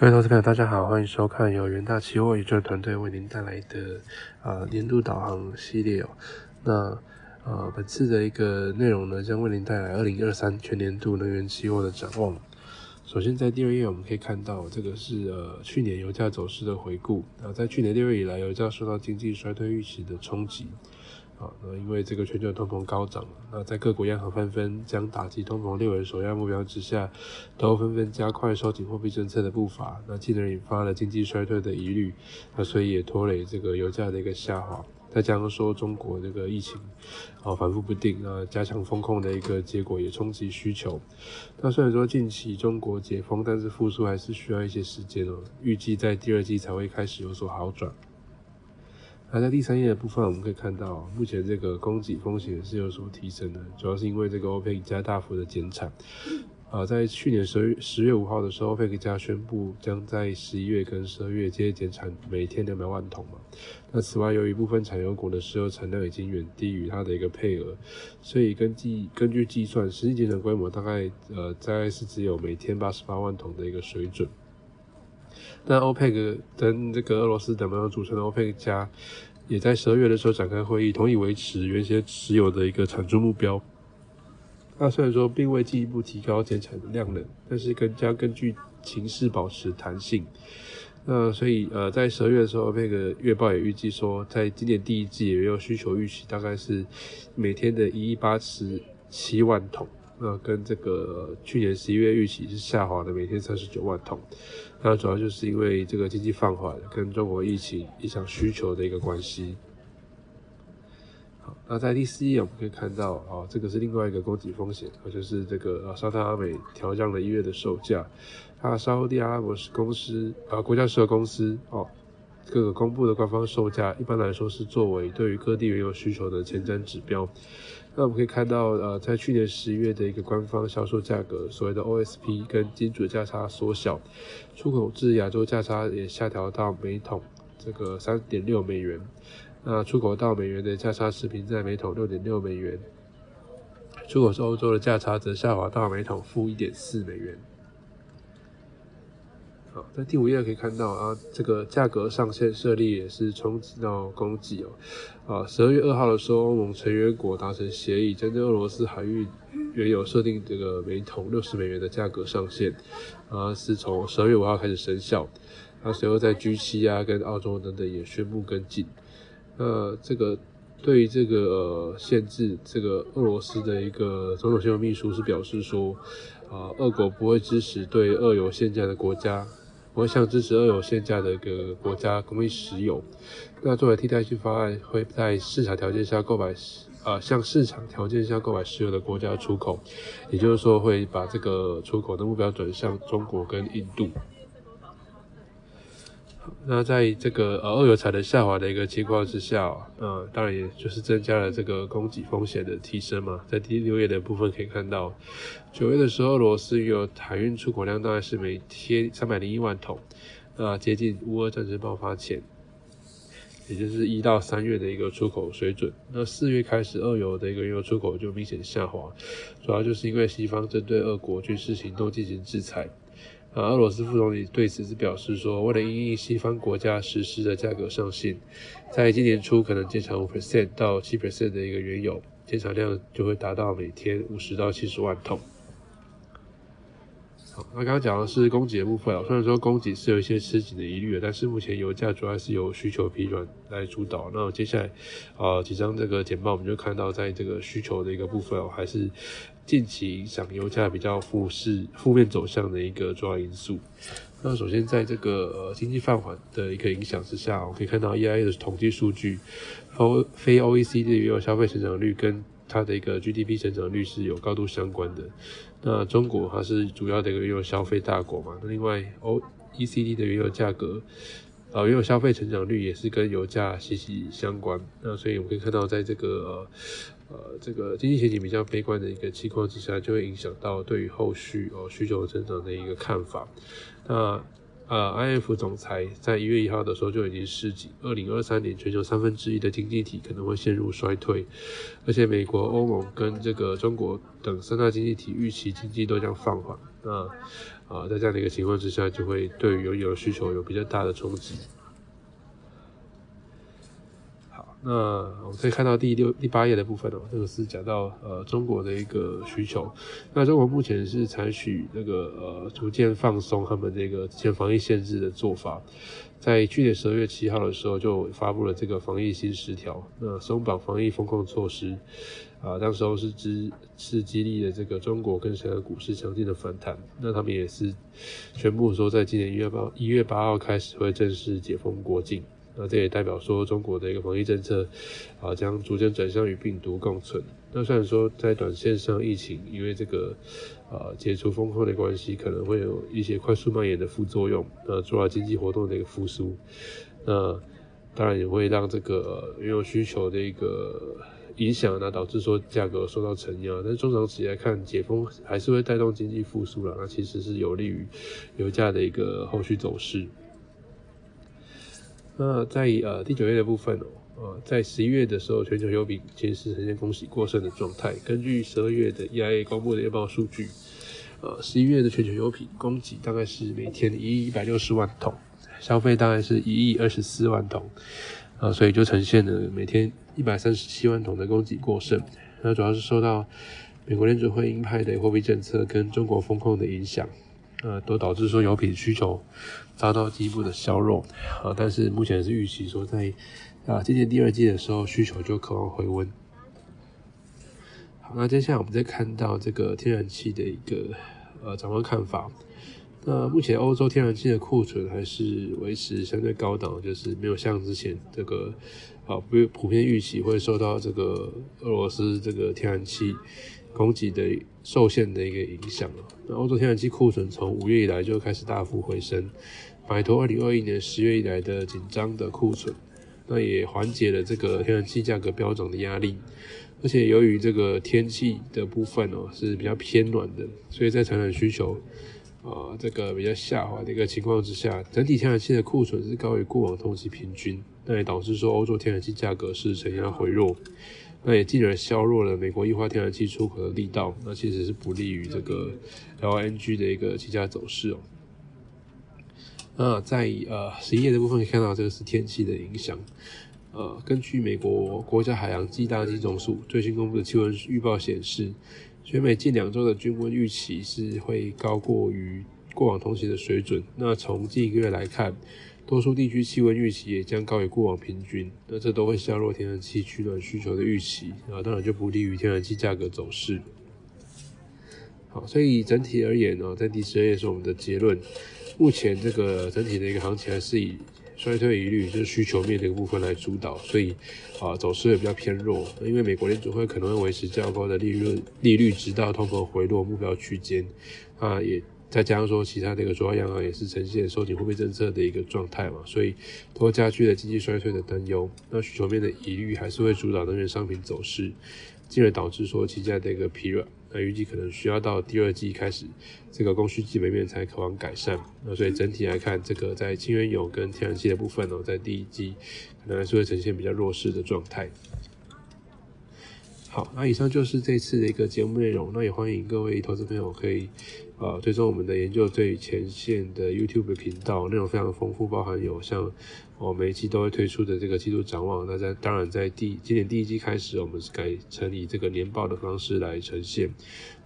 各位投资朋友，大家好，欢迎收看由元大期货宇宙团队为您带来的啊年度导航系列哦。那呃本次的一个内容呢，将为您带来二零二三全年度能源期货的展望。首先在第二页我们可以看到，这个是呃去年油价走势的回顾。啊，在去年六月以来，油价受到经济衰退预期的冲击。啊，那因为这个全球通膨高涨，那在各国央行纷纷将打击通膨列为首要目标之下，都纷纷加快收紧货币政策的步伐，那进而引发了经济衰退的疑虑，那所以也拖累这个油价的一个下滑。再加上说中国这个疫情啊反复不定啊，加强风控的一个结果也冲击需求。那虽然说近期中国解封，但是复苏还是需要一些时间哦，预计在第二季才会开始有所好转。那在第三页的部分，我们可以看到，目前这个供给风险是有所提升的，主要是因为这个欧佩克加大幅的减产。啊，在去年十月十月五号的时候，欧佩克加宣布将在十一月跟十二月接减产每天两百万桶嘛。那此外，由于部分产油国的石油产量已经远低于它的一个配额，所以根据根据计算，实际减产规模大概呃大概是只有每天八十八万桶的一个水准。那欧佩克跟这个俄罗斯等盟组成的欧佩克加，也在十二月的时候展开会议，同意维持原先持有的一个产出目标。那虽然说并未进一步提高减产的量能，但是更加根据情势保持弹性。那所以呃，在十二月的时候，那个月报也预计说，在今年第一季也有需求预期，大概是每天的一亿八十七万桶。那跟这个去年十一月预期是下滑的，每天三十九万桶。那主要就是因为这个经济放缓，跟中国疫情影响需求的一个关系。好，那在第四页我们可以看到，哦，这个是另外一个供给风险，就是这个沙特阿美调降了一月的售价。它沙特阿拉伯公司，啊，国家石油公司，哦。各个公布的官方售价，一般来说是作为对于各地原油需求的前瞻指标。那我们可以看到，呃，在去年十月的一个官方销售价格，所谓的 OSP 跟金主价差缩小，出口至亚洲价差也下调到每桶这个三点六美元。那出口到美元的价差持平在每桶六点六美元，出口是欧洲的价差则下滑到每桶负一点四美元。好，在第五页可以看到啊，这个价格上限设立也是冲击到供给哦。啊，十二月二号的时候，欧盟成员国达成协议，针对俄罗斯海域原油设定这个每桶六十美元的价格上限，啊，是从十二月五号开始生效。那随后在 G 七啊，跟澳洲等等也宣布跟进。那这个对于这个呃限制，这个俄罗斯的一个总统新闻秘书是表示说，啊，俄国不会支持对俄油限价的国家。我向支持二油限价的一个国家供应石油，那作为替代性方案，会在市场条件下购买，呃，向市场条件下购买石油的国家出口，也就是说会把这个出口的目标转向中国跟印度。那在这个呃二油产能下滑的一个情况之下，呃，当然也就是增加了这个供给风险的提升嘛。在第六页的部分可以看到，九月的时候，俄罗斯油海运出口量大概是每天三百零一万桶，那接近乌俄战争爆发前，也就是一到三月的一个出口水准。那四月开始，二油的一个原油出口就明显下滑，主要就是因为西方针对俄国军事行动进行制裁。啊，俄罗斯副总理对此是表示说，为了因应西方国家实施的价格上限，在今年初可能减产五 percent 到七 percent 的一个原油减产量就会达到每天五十到七十万桶。那刚刚讲的是供给的部分啊，虽然说供给是有一些吃紧的疑虑的，但是目前油价主要是由需求疲软来主导。那接下来啊几张这个简报，我们就看到在这个需求的一个部分哦，还是。近期影响油价比较负势负面走向的一个重要因素。那首先在这个经济放缓的一个影响之下，我可以看到 EIA 的统计数据，非非 OECD 的原油消费成长率跟它的一个 GDP 成长率是有高度相关的。那中国它是主要的一个原油消费大国嘛，那另外 OECD 的原油价格。呃，原油消费成长率也是跟油价息息相关。那所以我们可以看到，在这个呃这个经济前景比较悲观的一个情况之下，就会影响到对于后续哦需求增长的一个看法。那呃，IF 总裁在一月一号的时候就已经示警，二零二三年全球三分之一的经济体可能会陷入衰退，而且美国、欧盟跟这个中国等三大经济体预期经济都将放缓。那啊，在这样的一个情况之下，就会对原油需求有比较大的冲击。好，那我们可以看到第六、第八页的部分哦，这个是讲到呃中国的一个需求。那中国目前是采取那个呃逐渐放松他们这个之前防疫限制的做法，在去年十二月七号的时候就发布了这个防疫新十条，那松绑防疫风控措施。啊，当时候是支是激励了这个中国跟香港股市强劲的反弹，那他们也是宣布说，在今年一月八一月八号开始会正式解封国境，那这也代表说中国的一个防疫政策啊将逐渐转向与病毒共存。那虽然说在短线上疫情因为这个呃解除封控的关系，可能会有一些快速蔓延的副作用，那主要经济活动的一个复苏，那当然也会让这个原有需求的一个。影响那导致说价格受到承压，但是中长期来看，解封还是会带动经济复苏了，那其实是有利于油价的一个后续走势。那在呃第九页的部分哦，呃在十一月的时候，全球油品其实是呈现供给过剩的状态。根据十二月的 EIA 公布的月报数据，呃十一月的全球油品供给大概是每天一亿一百六十万桶，消费大概是一亿二十四万桶。啊，所以就呈现了每天一百三十七万桶的供给过剩，那主要是受到美国联储会鹰派的货币政策跟中国风控的影响，呃，都导致说油品需求遭到进一步的削弱，啊，但是目前是预期说在啊今年第二季的时候需求就渴望回温。好，那接下来我们再看到这个天然气的一个呃展望看法。那目前欧洲天然气的库存还是维持相对高档，就是没有像之前这个啊，不普遍预期会受到这个俄罗斯这个天然气供给的受限的一个影响了。那欧洲天然气库存从五月以来就开始大幅回升，摆脱二零二一年十月以来的紧张的库存，那也缓解了这个天然气价格飙涨的压力。而且由于这个天气的部分哦是比较偏暖的，所以在产能需求。啊，这个比较下滑的一个情况之下，整体天然气的库存是高于过往同期平均，那也导致说欧洲天然气价格是呈现回落，那也进而削弱了美国液化天然气出口的力道，那其实是不利于这个 LNG 的一个气价走势哦。那在呃十一页的部分可以看到，这个是天气的影响。呃，根据美国国家海洋气大气总署最新公布的气温预报显示。全美近两周的均温预期是会高过于过往同期的水准。那从近一个月来看，多数地区气温预期也将高于过往平均。那这都会削弱天然气取暖需求的预期啊，当然就不利于天然气价格走势。好，所以整体而言呢，在第十二页是我们的结论。目前这个整体的一个行情还是以。衰退疑虑就是需求面的一个部分来主导，所以啊走势也比较偏弱。因为美国联储会可能会维持较高的利率利率，直到通膨回落目标区间。啊，也再加上说其他那个主要央行也是呈现收紧货币政策的一个状态嘛，所以多加剧了经济衰退的担忧。那需求面的疑虑还是会主导能源商品走势，进而导致说期价的一个疲软。那预计可能需要到第二季开始，这个供需基本面才渴望改善。那所以整体来看，这个在氢原油跟天然气的部分呢，在第一季可能还是会呈现比较弱势的状态。好，那以上就是这次的一个节目内容。那也欢迎各位投资朋友可以呃追踪我们的研究最前线的 YouTube 频道，内容非常丰富，包含有像。我每一期都会推出的这个季度展望，那在当然在第今年第一季开始，我们是改成以这个年报的方式来呈现。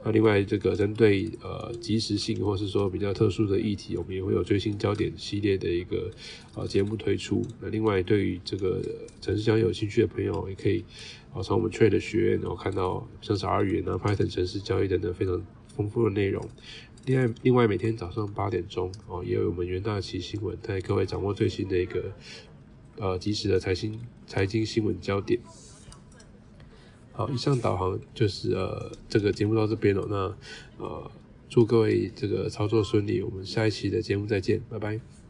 那另外这个针对呃及时性或是说比较特殊的议题，我们也会有最新焦点系列的一个呃节目推出。那另外对于这个城市交易有兴趣的朋友，也可以啊从我们 Trade 学院然后看到像是 R 语言啊、Python 城市交易等等非常丰富的内容。另外，另外每天早上八点钟哦，也有我们元大旗新闻带各位掌握最新的一个呃及时的财经财经新闻焦点。好，以上导航就是呃这个节目到这边了。那呃祝各位这个操作顺利，我们下一期的节目再见，拜拜。